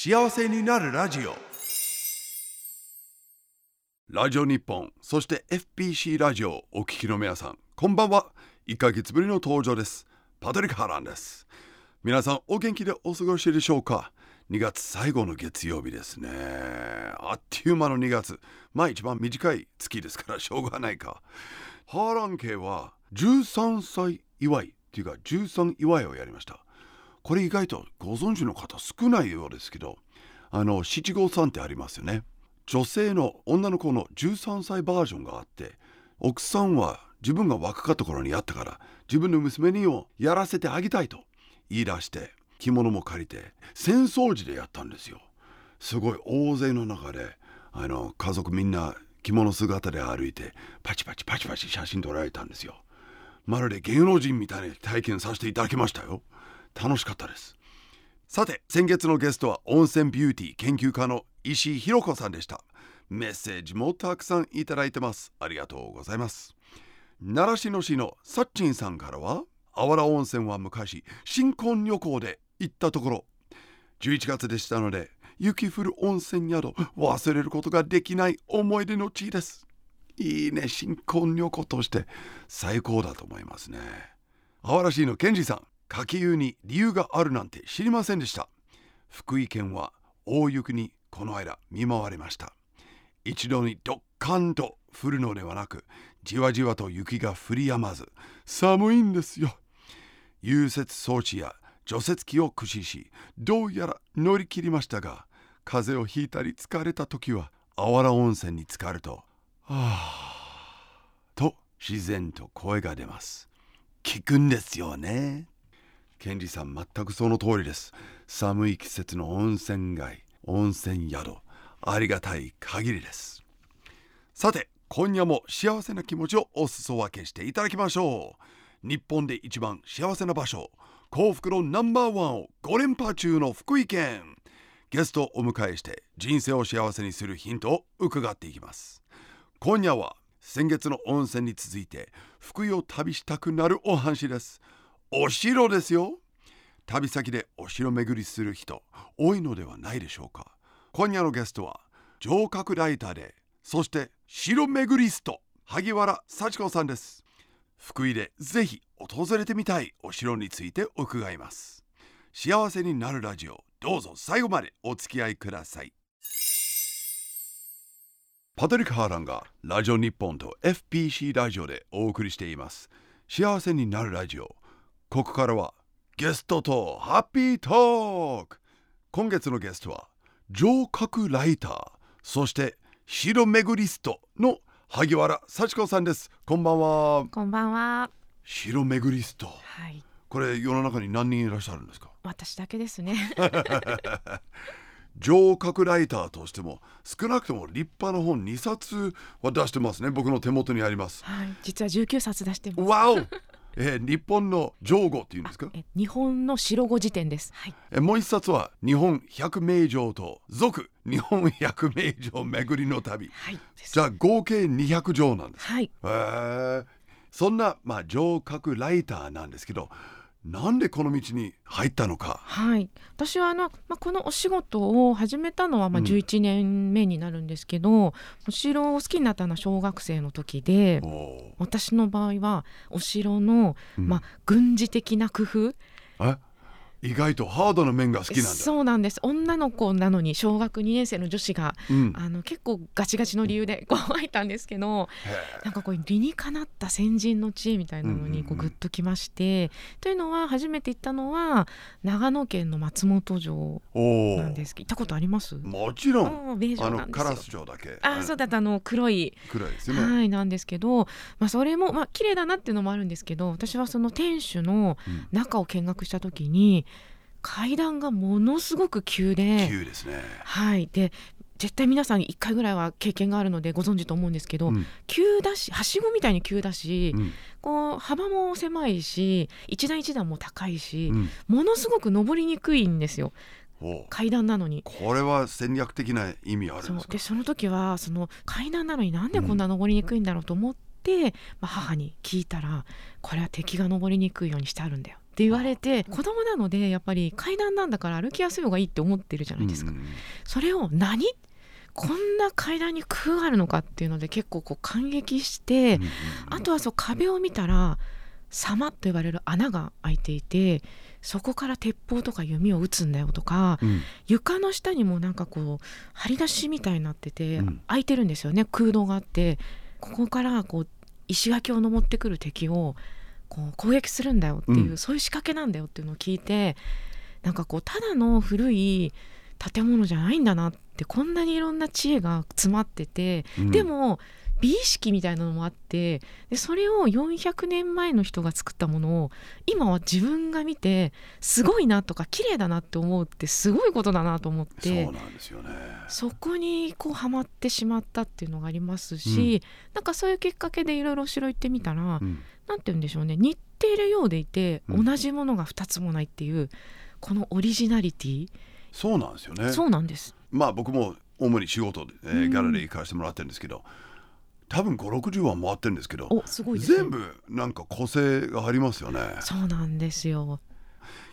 幸せになるラジオ。ラジオ日本そして FPC ラジオお聞きの皆さんこんばんは。1ヶ月ぶりの登場です。パトリック・ハランです。皆さんお元気でお過ごしでしょうか？2月最後の月曜日ですね。あっという間の2月。まあ一番短い月ですからしょうがないか。ハーラン家は13歳祝いっていうか13祝いをやりました。これ意外とご存知の方少ないようですけどあの七五三ってありますよね。女性の女の子の13歳バージョンがあって奥さんは自分が若かった頃にやったから自分の娘にをやらせてあげたいと言い出して着物も借りて戦争時でやったんですよ。すごい大勢の中であの家族みんな着物姿で歩いてパチパチパチパチ写真撮られたんですよ。まるで芸能人みたいに体験させていただきましたよ。楽しかったです。さて先月のゲストは温泉ビューティー研究家の石井弘子さんでした。メッセージもたくさんいただいてます。ありがとうございます。習志野市のサッチンさんからはあわら温泉は昔新婚旅行で行ったところ。11月でしたので雪降る温泉宿忘れることができない思い出の地です。いいね新婚旅行として。最高だと思いますね。あわら市のケンジさん。書き湯に理由があるなんて知りませんでした。福井県は大雪にこの間見舞われました。一度にドッカンと降るのではなくじわじわと雪が降り止まず寒いんですよ。融雪装置や除雪機を駆使しどうやら乗り切りましたが風邪をひいたり疲れた時はあわら温泉に浸かると「はあ」と自然と声が出ます。聞くんですよね。ケンジさん全くその通りです。寒い季節の温泉街温泉宿ありがたい限りです。さて今夜も幸せな気持ちをお裾分けしていただきましょう。日本で一番幸せな場所幸福のナンバーワンを5連覇中の福井県。ゲストをお迎えして人生を幸せにするヒントを伺っていきます。今夜は先月の温泉に続いて福井を旅したくなるお話です。お城ですよ。旅先でお城巡りする人多いのではないでしょうか。今夜のゲストは城郭ライターでそして城巡りスト萩原幸子さんです。福井でぜひ訪れてみたいお城について伺います。幸せになるラジオどうぞ最後までお付き合いください。パトリック・ハーランがラジオ日本と FPC ラジオでお送りしています。幸せになるラジオここからはゲストとハッピートーク今月のゲストは城郭ライターそして城巡りストの萩原幸子さんですこんばんはこんばんは。城巡りストはい。これ世の中に何人いらっしゃるんですか？私だけですね。城郭ライターとしても少なくとも立派な本2冊は出してますね僕の手元にありますはい。実は19冊出してます。わおえー日本の城語っていうんですか？え日本の白語辞典です。はい。えもう一冊は日本百名城と続日本百名城巡りの旅はい。じゃあ合計200城なんですはい。へーそんな、まあ、城郭ライターなんですけどなんでこの道に入ったのか。はい。私はあの、まあ、このお仕事を始めたのはまあうん。11年目になるんですけど、お城を好きになったのは小学生の時で私の場合はお城の、うん。まあ、軍事的な工夫え？意外とハードな面が好きなんだ。そうなんです。女の子なのに小学2年生の女子がうん。あの結構ガチガチの理由でこう入ったんですけどへなんかこう理にかなった先人の知恵みたいなのにこうんうんうん。うグッときまして、というのは初めて行ったのは長野県の松本城なんです。けど行ったことあります？もちろん。うん名あ城なんですよ。のカラス城だけ。あそうだったあの黒い、くらいですよね、はいなんですけど、まあ、それもまあ綺麗だなっていうのもあるんですけど私はその天守のうん。中を見学した時に階段がものすごく急で急ですね。はい。で絶対皆さん1回ぐらいは経験があるのでご存知と思うんですけど、うん。急だしはしごみたいに急だし、うん。こう幅も狭いし一段一段も高いし、うん。ものすごく登りにくいんですよ。お階段なのに。これは戦略的な意味あるんですでその時はその階段なのになんでこんな登りにくいんだろうと思って、まあ、母に聞いたらこれは敵が登りにくいようにしてあるんだよっって言われて子供なのでやっぱり階段なんだから歩きやすい方がいいって思ってるじゃないですか。うん。うんそれを何？こんな階段に工夫があるのかっていうので結構こう感激して、うんうんあとはそう壁を見たら「様」と言われる穴が開いていてそこから鉄砲とか弓を撃つんだよとかうん。床の下にもなんかこう張り出しみたいになってて、うん。開いてるんですよね。空洞があってここからこう石垣を登ってくる敵をこう攻撃するんだよっていう、うん。そういう仕掛けなんだよっていうのを聞いてなんかこうただの古い建物じゃないんだなってこんなにいろんな知恵が詰まってて、うん。でも美意識みたいなのもあってでそれを400年前の人が作ったものを今は自分が見てすごいなとか綺麗だなって思うってすごいことだなと思ってそうなんですよね。そこにこうハマってしまったっていうのがありますし、なんかそういうきっかけでいろいろお城行ってみたら、うんなんて言うんでしょうね似ているようでいて、うん同じものが2つもないっていうこのオリジナリティ、そうなんですよね。そうなんです。まあ僕も主に仕事で、えーャラリー行かせてもらってるんですけど多分560は回ってるんですけどおすごいですね。全部なんか個性がありますよね。そうなんですよ。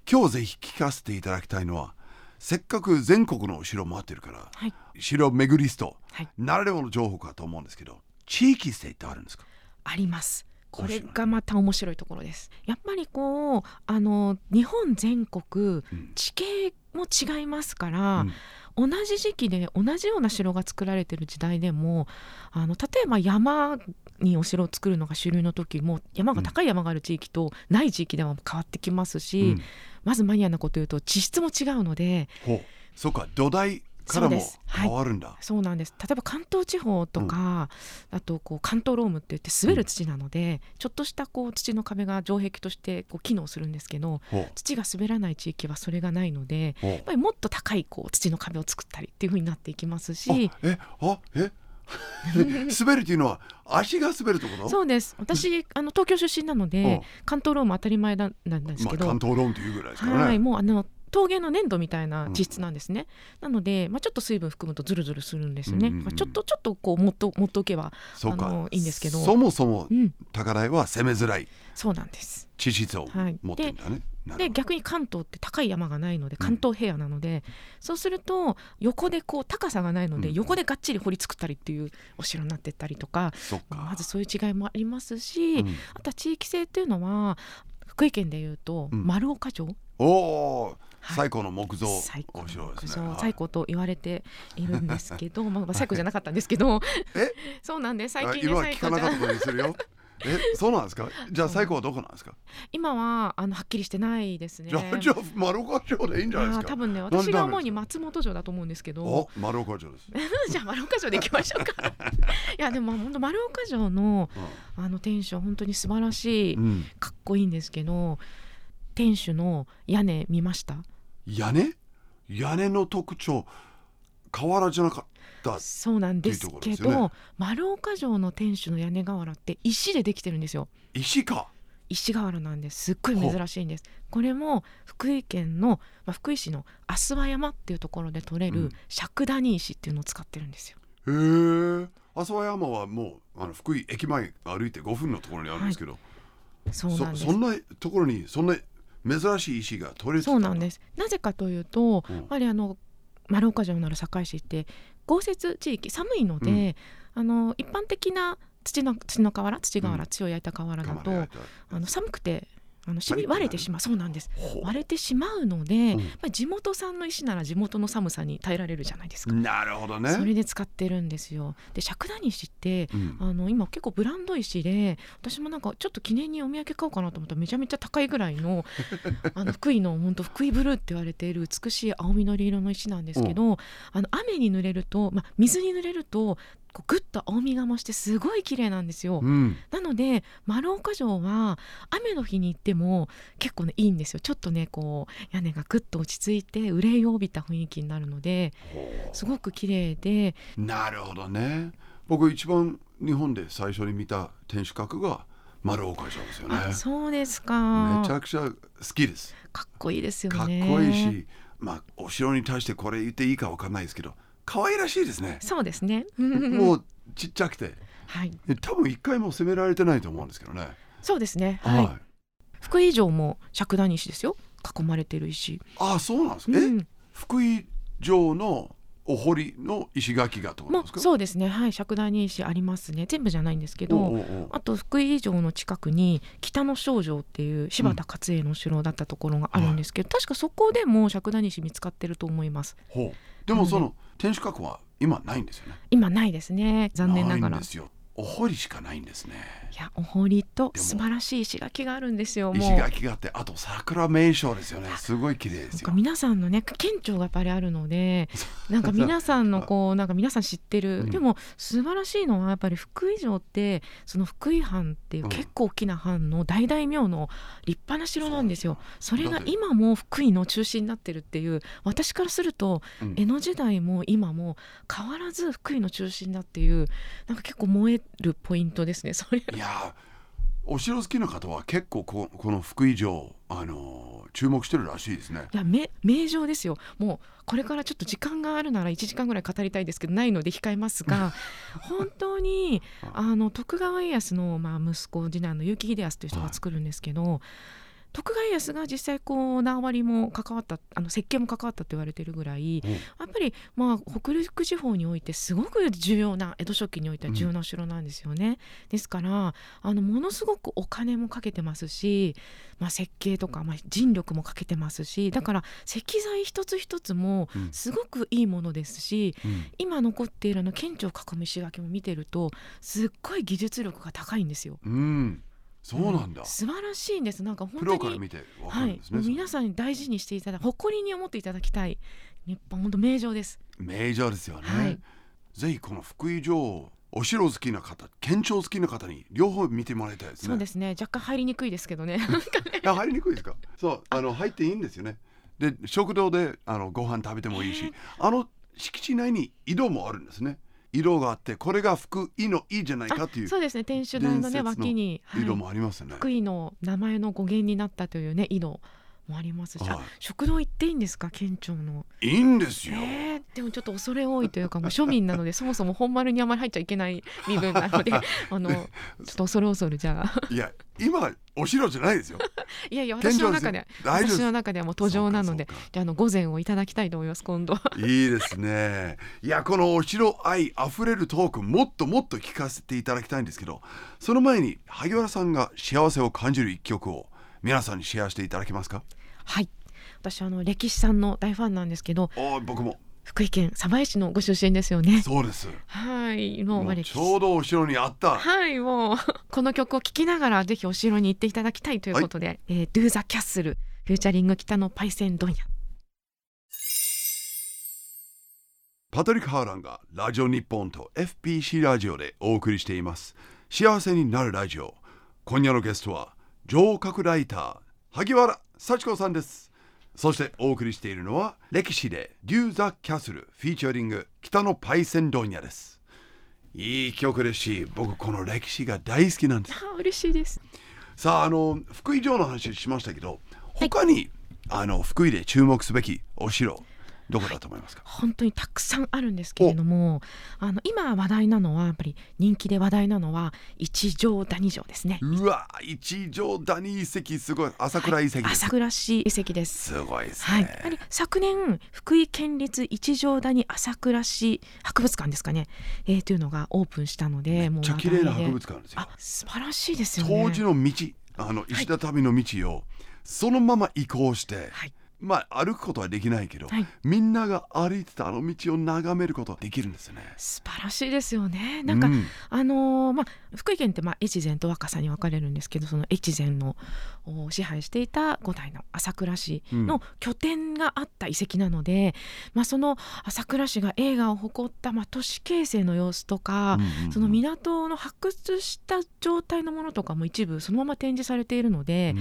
今日ぜひ聞かせていただきたいのはせっかく全国のお城回ってるからはい。城巡りストはい。ならではの情報かと思うんですけど地域性ってあるんですか？あります。これがまた面白いところです。やっぱりこうあの日本全国うん。地形も違いますから、うん同じ時期で同じような城が作られてる時代でもあの例えば山にお城を作るのが主流の時も山が高い山がある地域とない地域では変わってきますし、うん。まずマニアなこと言うと地質も違うのでそうか土台からもそうです。はい。変わるんだ、そうなんです。例えば関東地方とか、あとこう関東ロームって言って滑る土なので、ちょっとしたこう土の壁が城壁としてこう機能するんですけどほう。土が滑らない地域はそれがないのでやっぱりもっと高いこう土の壁を作ったりっていう風になっていきますあしえあえ？滑るっていうのは足が滑るってことそうです。私あの東京出身なので関東ローム当たり前だなんですまあ、けど、関東ローンというぐらいですからね、はいもうあの陶芸の粘土みたいな地質なんですね、なので、まあ、ちょっと水分含むとズルズルするんですね、うんうんうん。まあちょっとちょっとこうもっと持っておけばそうか。あのいいんですけど。そもそもうん。高台は攻めづらい。そうなんです。地質をはい持ってるんだね、なるほど。で逆に関東って高い山がないので関東平野なので、そうすると横でこう高さがないのでうん横でがっちり掘り作ったりっていうお城になってったりとか、そっか。まずそういう違いもありますし、うん。あとは地域性っていうのは福井県でいうとうん。丸岡城、おお最高の木造。最高お城の木造、ですね。はい。最高と言われているんですけど、まあまあ最高じゃなかったんですけど。え？そうなんです。最近ねあ今は聞か最高じゃなかったことにするよえそうなんですか？じゃあ最高はどこなんですか？今はあのはっきりしてないですね。じゃあじゃあ丸岡城でいいんじゃないですか？多分ね私が思うに松本城だと思うんですけど。お丸岡城です、じゃあ丸岡城で行きましょうか。いやでも本当丸岡城のあの天守は本当に素晴らしい、うん。かっこいいんですけど天守の屋根見ました？屋根？屋根の特徴瓦じゃなかったそうなんですけどね丸岡城の天守の屋根瓦って石でできてるんですよ。石か。石瓦なんです。すっごい珍しいんです。これも福井県の、まあ、福井市の足羽山っていうところで取れるうん。尺谷石っていうのを使ってるんですよ。へえ。浅間山はもうあの福井駅前歩いて5分のところにあるんですけど、そうなんです。そそんなところにそんな珍しい石が取れそうなんです。なぜかというと、うん。やっぱりあの丸岡城のある堺市って豪雪地域寒いので、あの一般的な土の土の瓦土瓦、うん。土を焼いた瓦だとあの寒くてあの染み割れてしまうそうなんです。割れてしまうので、うん。やっぱり地元産の石なら地元の寒さに耐えられるじゃないですか、なるほどね。それで使ってるんですよ。で尺谷石ってうん。あの今結構ブランド石で私もなんかちょっと記念にお土産買おうかなと思ったらめちゃめちゃ高いぐらいの あの福井の本当福井ブルーって言われている美しい青緑色の石なんですけど、あの雨に濡れると、まあ、水に濡れるとこうぐっと青みが増してすごい綺麗なんですよ。うん。なので丸岡城は雨の日に行っても結構ねいいんですよ。ちょっとねこう屋根がぐっと落ち着いて憂いを帯びた雰囲気になるのですごく綺麗で。なるほどね。僕一番日本で最初に見た天守閣が丸岡城ですよね。あそうですか。めちゃくちゃ好きです。かっこいいですよかっこねいいしまあお城に対してこれ言っていいかわかんないですけど可愛らしいですね。そうですね。もうちっちゃくて。はい。多分一回も攻められてないと思うんですけどね。そうですね。はい、福井城も尺谷石ですよ。囲まれてる石、あそうなんですか、うん。え福井城のお堀の石垣がともですか？うそうですね。はい。尺谷石ありますね。全部じゃないんですけどあと福井城の近くに北の少城っていう柴田勝家の城だったところがあるんですけど、確かそこでも尺谷石見つかってると思います。ほうでもその天守閣は今ないんですよね。今ないですね。残念ながら。ないんですよ。お堀しかないんですねいやお堀と素晴らしい石垣があるんですよもう。石垣があってあと桜名所ですよね。すごい綺麗ですよ。なんか皆さんのね県庁がやっぱりあるのでなんか皆さんのこうなんか皆さん知ってる、うん。でも素晴らしいのはやっぱり福井城ってその福井藩っていううん結構大きな藩の大大名の立派な城なんですよ。それが今も福井の中心になってるっていう私からするとうん江戸時代も今も変わらず福井の中心だっていうなんか結構燃えるポイントですね。それ。いやお城好きな方は結構ここの福井城あのー注目してるらしいですね。いやめ名城ですよ。もうこれからちょっと時間があるなら1時間ぐらい語りたいですけどないので控えますが 本当にあの徳川家康の、まあ、息子次男の結城秀康という人が作るんですけど、徳川家康が実際こう縄張りも関わったあの設計も関わったと言われてるぐらいうん。やっぱりまあ北陸地方においてすごく重要な江戸初期においては重要なお城なんですよね。ですからあのものすごくお金もかけてますし、まあ、設計とか、まあ、人力もかけてますしだから石材一つ一つもうん。すごくいいものですし、うん。今残っているあの県庁囲む石垣も見てるとすっごい技術力が高いんですよ。うんそうなんだ、素晴らしいんです。なんかプ本当にロから見てわかはいるんですね、もう皆さんに大事にしていただ誇りに思っていただきたい日本本当名城です。名城ですよね、はい。ぜひこの福井城お城好きな方県庁好きな方に両方見てもらいたいですね。そうですね。若干入りにくいですけどね。入りにくいですか？そうあの入っていいんですよね。で食堂であのご飯食べてもいいしあの敷地内に井戸もあるんですね井戸があってこれが福井の井じゃないかっていう。そうですね。天守台のね脇に、はい。井戸もありますよね、福井の名前の語源になったというね井戸もありますし、あはい。食堂行っていいんですか県庁の。いいんですよ、えー、でもちょっと恐れ多いというかもう庶民なので そもそも本丸にあまり入っちゃいけない身分なので あのちょっと恐る恐るじゃあ。いや今お城じゃないですよ。いやいや県私の中で私の中ではもう途上なのでじゃああの午前をいただきたいと思います今度。いいですね。いや、このお城愛あふれるトーク、もっともっと聞かせていただきたいんですけど、その前に萩原さんが幸せを感じる一曲を皆さんにシェアしていただけますか？はい私あの歴史さんの大ファンなんですけどお僕も。福井県鯖江市のご出身ですよねそうです。はいもうもうちょうどお城にあった。はいもうこの曲を聴きながらぜひお城に行っていただきたいということで「えー Do the Castle」フューチャリング北のパイセン問屋パトリック・ハーランがラジオ日本と FPC ラジオでお送りしています。幸せになるラジオ。今夜のゲストは、城郭ライター、萩原幸子さんです。そしてお送りしているのは、歴史で Do the Castle フィーチャリング北のパイセン問屋です。いい曲ですし、僕この歴史が大好きなんです。嬉しいですさあ、あの、福井城の話しましたけど、他に、あの、福井で注目すべきお城、どこだと思いますか、本当にたくさんあるんですけれどもあの今話題なのはやっぱり人気で話題なのは一条谷城ですね。うわ一条谷遺跡すごい。朝倉遺跡です、朝倉市遺跡です。すごいですはい、ね、やはり昨年福井県立一条谷朝倉市博物館ですかね、えー、というのがオープンしたのでめっもうちゃ綺麗な博物館ですよあ素晴らしいですよね。当時の道あの石畳の道をそのまま移行して、はいまあ歩くことはできないけど、はい。みんなが歩いてたあの道を眺めることができるんですよね。素晴らしいですよね。なんか、うん。あのーまあ福井県ってまあ越前と若狭に分かれるんですけどその越前のお支配していた五代の朝倉市の拠点があった遺跡なので、まあその朝倉市が映画を誇ったまあ都市形成の様子とか、うんうん。その港の発掘した状態のものとかも一部そのまま展示されているので、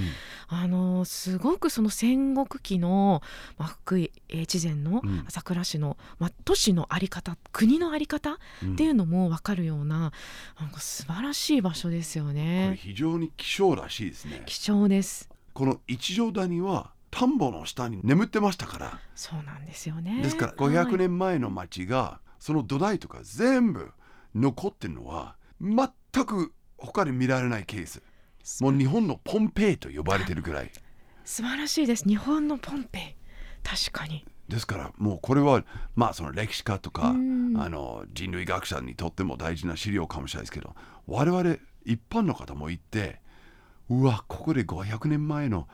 うん。あのーすごくその戦国期の、まあ、福井越前のうん。朝倉市の、まあ、都市の在り方国の在り方っていうのも分かるようななんか素晴らしい場所ですよこれね。非常に希少らしいですね。貴重です。この一条谷は田んぼの下に眠ってましたから。そうなんですよね。ですからはい。500年前の町がその土台とか全部残ってるのは全く他に見られないケース。もう日本のポンペイと呼ばれてるぐらい素晴らしいです。日本のポンペイ。確かに。ですからもうこれはまあその歴史家とか、うん。あの人類学者にとっても大事な資料かもしれないですけど我々一般の方も行ってうわここで500年前の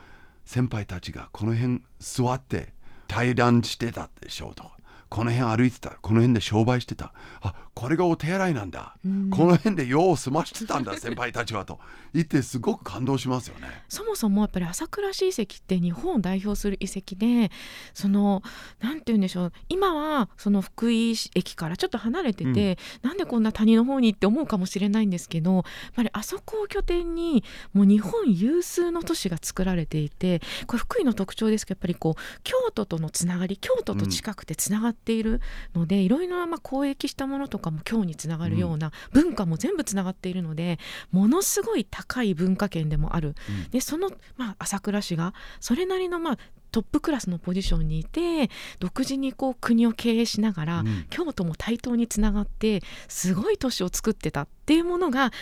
先輩たちがこの辺座って対談してたでしょうとかこの辺歩いてた。この辺で商売してた。あこれがお手洗いなんだ、うん。この辺で用を済ましてたんだ先輩たちはと。言ってすごく感動しますよね。そもそもやっぱり朝倉市遺跡って日本を代表する遺跡でそのなんて言うんでしょう。今はその福井駅からちょっと離れてて、なんでこんな谷の方にって思うかもしれないんですけどやっぱりあそこを拠点にもう日本有数の都市が作られていてこれ福井の特徴ですけどやっぱりこう京都とのつながり京都と近くてつながっているので、いろいろなまあ交易したものとかも京につながるような文化も全部つながっているのでものすごい高い文化圏でもある。うん。でその、まあ、朝倉市がそれなりの、まあ、トップクラスのポジションにいて独自にこう国を経営しながら、うん。京都も対等につながってすごい都市を作ってたっていうものが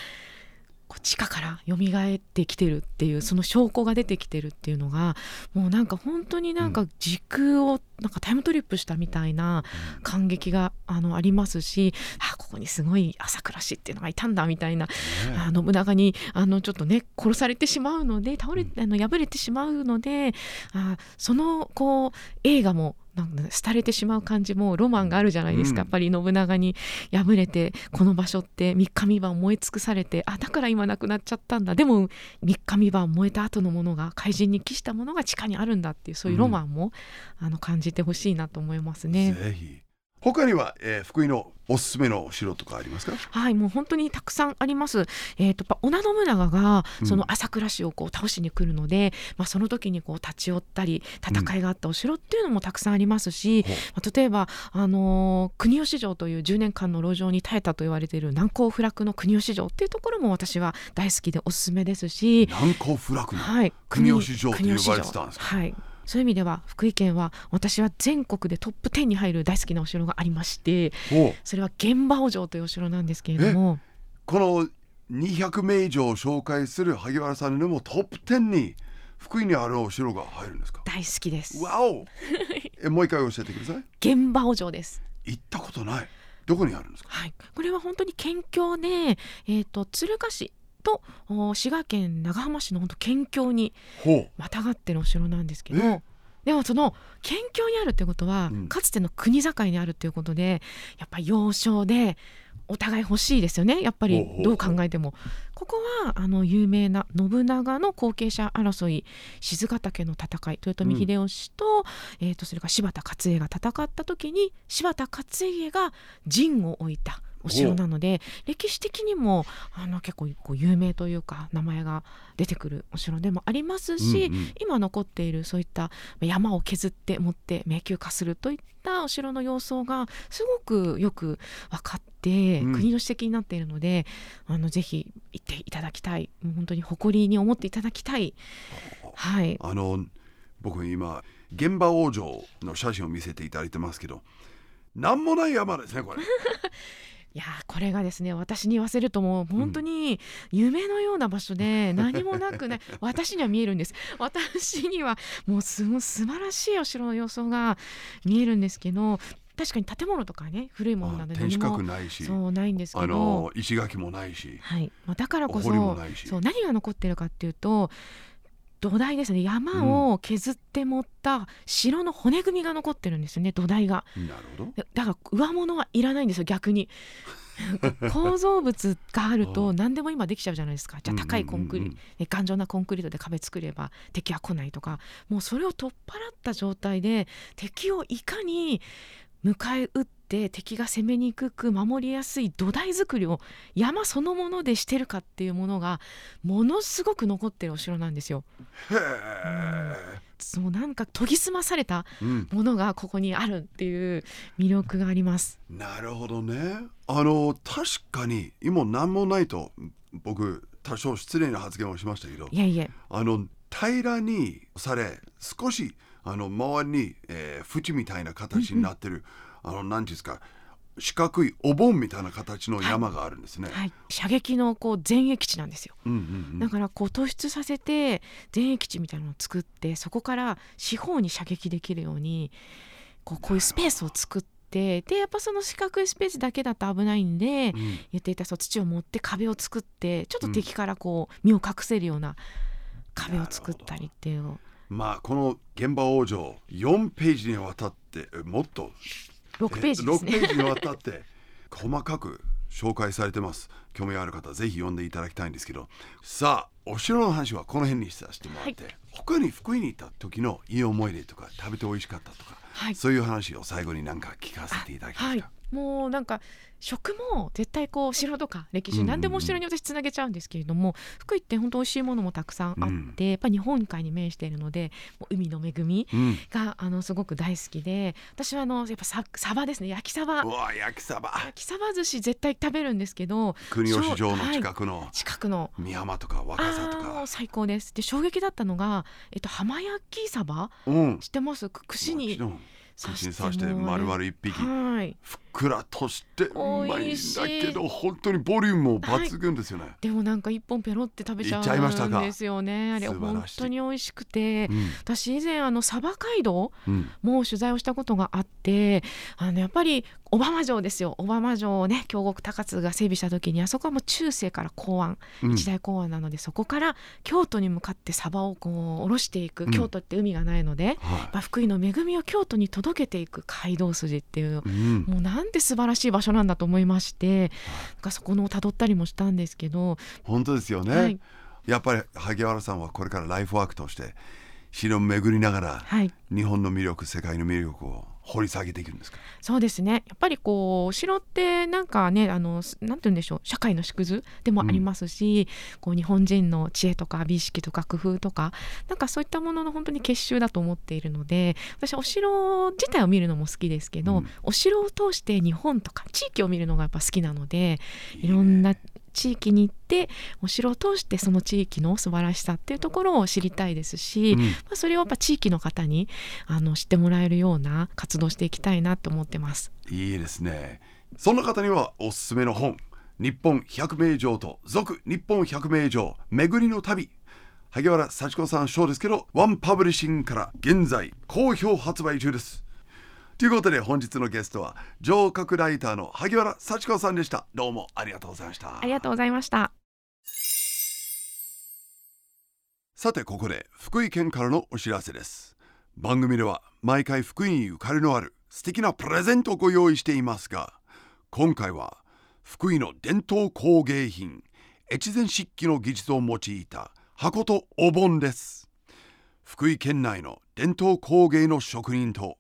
こう地下から蘇ってきてるっていうその証拠が出てきてるっていうのがもうなんか本当になんか時空をなんかタイムトリップしたみたいな感激があのありますしあここにすごい朝倉市っていうのがいたんだみたいなねあの信長にあのちょっとね殺されてしまうので倒れあの破れてしまうのであそのこう映画もなんか廃れてしまう感じもロマンがあるじゃないですか、うん。やっぱり信長に敗れてこの場所って3日3晩燃え尽くされてあだから今なくなっちゃったんだ。でも3日3晩燃えた後のものが怪人に帰したものが地下にあるんだっていうそういうロマンも、あの感じてほしいなと思いますね。ぜひ他には、えー福井のおすすめのお城とかありますか？はい、もう本当にたくさんあります。えっ、と、織田信長がうん。その朝倉市をこう倒しに来るので、まあその時にこう立ち寄ったり戦いがあったお城っていうのもたくさんありますし、ほう。まあ例えばあのー国吉城という10年間の籠城に耐えたと言われている難攻不落の国吉城っていうところも私は大好きでおすすめですし、難攻不落のはい、国吉城って呼ばれてたんですか？はい。そういう意味では福井県は私は全国でトップ10に入る大好きなお城がありましてそれは玄馬尾城というお城なんですけれども。この200名以上紹介する萩原さんでもトップ10に福井にあるお城が入るんですか？大好きです。わお。えもう一回教えてください。玄馬尾城です。行ったことない。どこにあるんですか？はい、これは本当に県境で、えー、と敦賀市とお滋賀県長浜市の本当県境にほまたがってるお城なんですけど。え？でもその県境にあるってことは、うん。かつての国境にあるっていうことでやっぱり要衝でお互い欲しいですよね。やっぱりどう考えても。ここはあの有名な信長の後継者争い静ヶ岳の戦い豊臣秀吉と,、えー、とそれから柴田勝家が戦った時に柴田勝家が陣を置いたお城なので歴史的にもあの結構こう有名というか名前が出てくるお城でもありますし、うんうん。今残っているそういった山を削って持って迷宮化するといったお城の様相がすごくよく分かって、うん。国の史跡になっているのであのぜひ行っていただきたい。本当に誇りに思っていただきたい。はい、あの僕今現場王城の写真を見せていただいてますけどなんもない山ですねこれ いやーこれがですね私に言わせるともう本当に夢のような場所で 何もなくね私には見えるんです。私にはもうすごい素晴らしいお城の様相が見えるんですけど確かに建物とかね古いものなので何ないしそうないんですけあどの石垣もないしはい。まあ、だからこそそう何が残ってるかっていうと土台ですね。山を削って持った城の骨組みが残ってるんですよね土台が。なるほど。だだから上物はいらないんですよ逆に。構造物があると何でも今できちゃうじゃないですか。じゃあ高いコンクリ、うんうん頑丈なコンクリートで壁作れば敵は来ないとか。もうそれを取っ払った状態で敵をいかに迎え撃って敵が攻めにくく守りやすい土台作りを山そのものでしてるかっていうものがものすごく残ってるお城なんですよ。へえ、そうなんか研ぎ澄まされたうん、ものがここにあるっていう魅力があります。なるほどね。あの確かに今何もないと僕多少失礼な発言をしましたけど。いやいや。あの平らにされ少しあの周りに、えー、縁みたいな形になってる、あの何ていうんですか四角いお盆みたいな形の山があるんですね、はい、射撃のこう前衛基地なんですよ。だからこう突出させて前衛基地みたいなのを作ってそこから四方に射撃できるようにこうこういうスペースを作ってでやっぱその四角いスペースだけだと危ないんで、うん。言っていたそう土を持って壁を作ってちょっと敵からこう身を隠せるような壁を作ったりっていうまあこの現場往生4ページにわたってえもっと？6ページです6ペね。ージにわたって細かく紹介されてます。興味ある方ぜひ読んでいただきたいんですけど。さあお城の話はこの辺にさせてもらって、他に福井に行った時のいい思い出とか食べて美味しかったとか、はい。そういう話を最後になんか聞かせていただけまはい。すか、、もうなんか食も絶対こう城とか歴史、何でもお城に私つなげちゃうんですけれども福井って本当美味しいものもたくさんあって、やっぱ日本海に面しているのでもう海の恵みうん。があのすごく大好きで私はあのやっぱさサバですね。焼きサバ。うわ焼きサバ。焼きサバ寿司絶対食べるんですけど国吉城の近くの。近くの。美浜とか若狭とか。最高です。で衝撃だったのが、えっと、浜焼きサバうん。知ってます？く串に刺串に刺して丸々一匹。はいふっくらとしてうまいんだけど本当にボリュームも抜群ですよね、でもなんか一本ペロって食べちゃうんですよね。あれ本当に美味しくて。うん。私以前あのサバ街道うん。も取材をしたことがあってあのやっぱり小浜城ですよ。小浜城をね京極高津が整備した時にあそこはもう中世から港湾うん。一大港湾なので、そこから京都に向かってサバをこう下ろしていく、うん。京都って海がないので、はまあ、福井の恵みを京都に届けていく街道筋っていういうん。もうなんて素晴らしい場所なんだと思いましてなんかそこのをたどったりもしたんですけど、本当ですよね、はい。やっぱり萩原さんはこれからライフワークとして城を巡りながらはい、日本の魅力世界の魅力を掘り下げていくんですか？そうですね。やっぱりこうお城ってなんかねあのすなんて言うんでしょう。社会の縮図でもありますし、こう日本人の知恵とか美意識とか工夫とかなんかそういったものの本当に結集だと思っているので私お城自体を見るのも好きですけど、うん。お城を通して日本とか地域を見るのがやっぱ好きなのでいろんな地域に行ってお城を通してその地域の素晴らしさっていうところを知りたいですし、うん。まあ、それをやっぱ地域の方にあの知ってもらえるような活動していきたいなと思ってます。いいですね。そんな方にはおすすめの本日本百名城と続日本百名城巡りの旅。萩原幸子さん賞ですけどワンパブリッシングから現在好評発売中ですということで本日のゲストは城郭ライターの萩原幸子さんでした。どうもありがとうございました。ありがとうございました。さてここで福井県からのお知らせです。番組では毎回福井にゆかりのある素敵なプレゼントをご用意していますが今回は福井の伝統工芸品越前漆器の技術を用いた箱とお盆です。福井県内の伝統工芸の職人と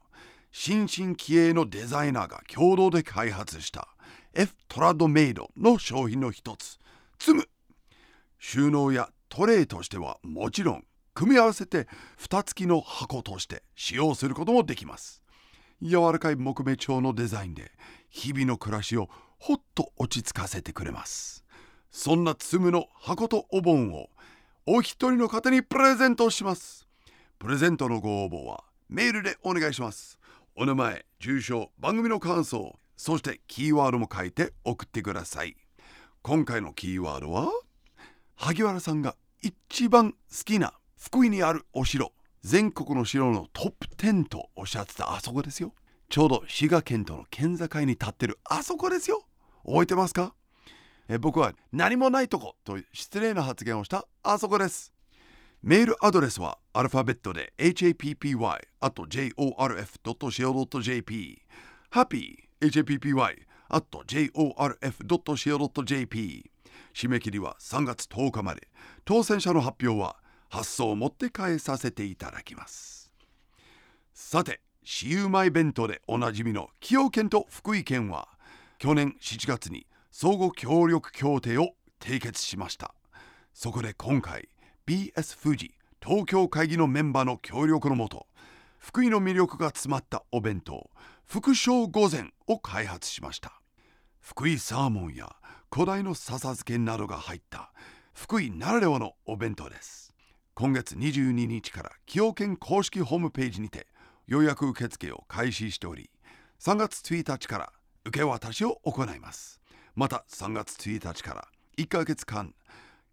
新進気鋭のデザイナーが共同で開発した F トラッドメイドの商品の一つ。ツム収納やトレイとしてはもちろん組み合わせて蓋付きの箱として使用することもできます。柔らかい木目調のデザインで日々の暮らしをほっと落ち着かせてくれます。そんなツムの箱とお盆をお一人の方にプレゼントします。プレゼントのご応募はメールでお願いします。お名前住所番組の感想そしてキーワードも書いて送ってください。今回のキーワードは萩原さんが一番好きな福井にあるお城。全国の城のトップ10とおっしゃってたあそこですよ。ちょうど滋賀県との県境に立ってるあそこですよ。覚えてますか？え僕は何もないとこと失礼な発言をしたあそこです。メールアドレスはアルファベットで happy.jorf.co.jp happy happy.jorf.co.jp 締め切りは3月10日まで。当選者の発表は発送をもって返させていただきます。さてシウマイ弁当でおなじみの崎陽軒と福井県は去年7月に相互協力協定を締結しました。そこで今回 BS 富士東京会議のメンバーの協力のもと福井の魅力が詰まったお弁当福昇御膳を開発しました。福井サーモンや古代の笹漬けなどが入った福井ならではのお弁当です。今月22日から崎陽軒公式ホームページにて予約受付を開始しており3月1日から受け渡しを行います。また3月1日から1ヶ月間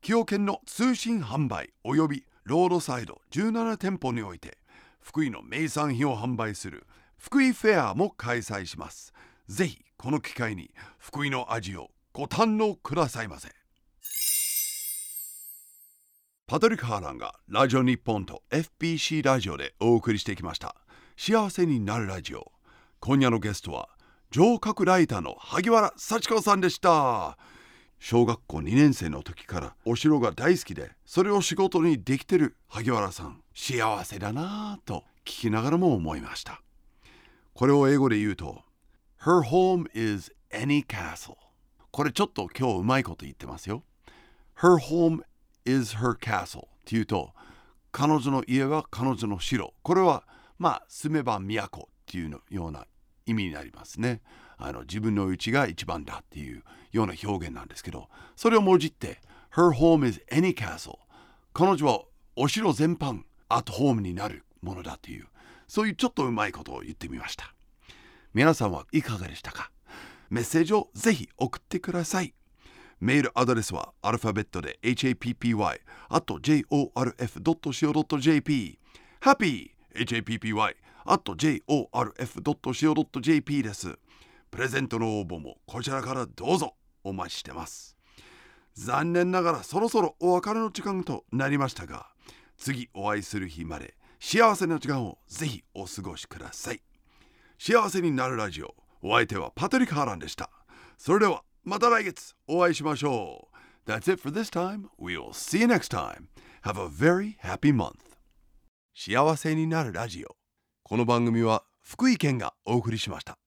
崎陽軒の通信販売及びロードサイド17店舗において福井の名産品を販売する福井フェアも開催します。ぜひこの機会に福井の味をご堪能くださいませ。パトリック・ハーランがラジオ日本と FPC ラジオでお送りしてきました。幸せになるラジオ。今夜のゲストは上角ライターの萩原幸子さんでした。小学校2年生の時からお城が大好きでそれを仕事にできてる萩原さん。幸せだなぁと聞きながらも思いました。これを英語で言うと Her home is any castle これちょっと今日うまいこと言ってますよ。Her home is her castle っていうと彼女の家は彼女の城。これはまあ住めば都っていうような意味になりますね。あの自分の家が一番だっていうような表現なんですけどそれをもじって Her home is any castle 彼女はお城全般アットホームになるものだというそういうちょっとうまいことを言ってみました。皆さんはいかがでしたか？メッセージをぜひ送ってください。メールアドレスはアルファベットで happy あと jorf.co.jp happy happy あと jorf.co.jp です。プレゼントの応募もこちらからどうぞお待ちしてます残念ながらそろそろお別れの時間となりましたが次お会いする日まで幸せな時間をぜひお過ごしください幸せになるラジオお相手はパトリック・ハーランでしたそれではまた来月お会いしましょう That's it for this time. We will see you next time. Have a very happy month. 幸せになるラジオこの番組は福井県がお送りしました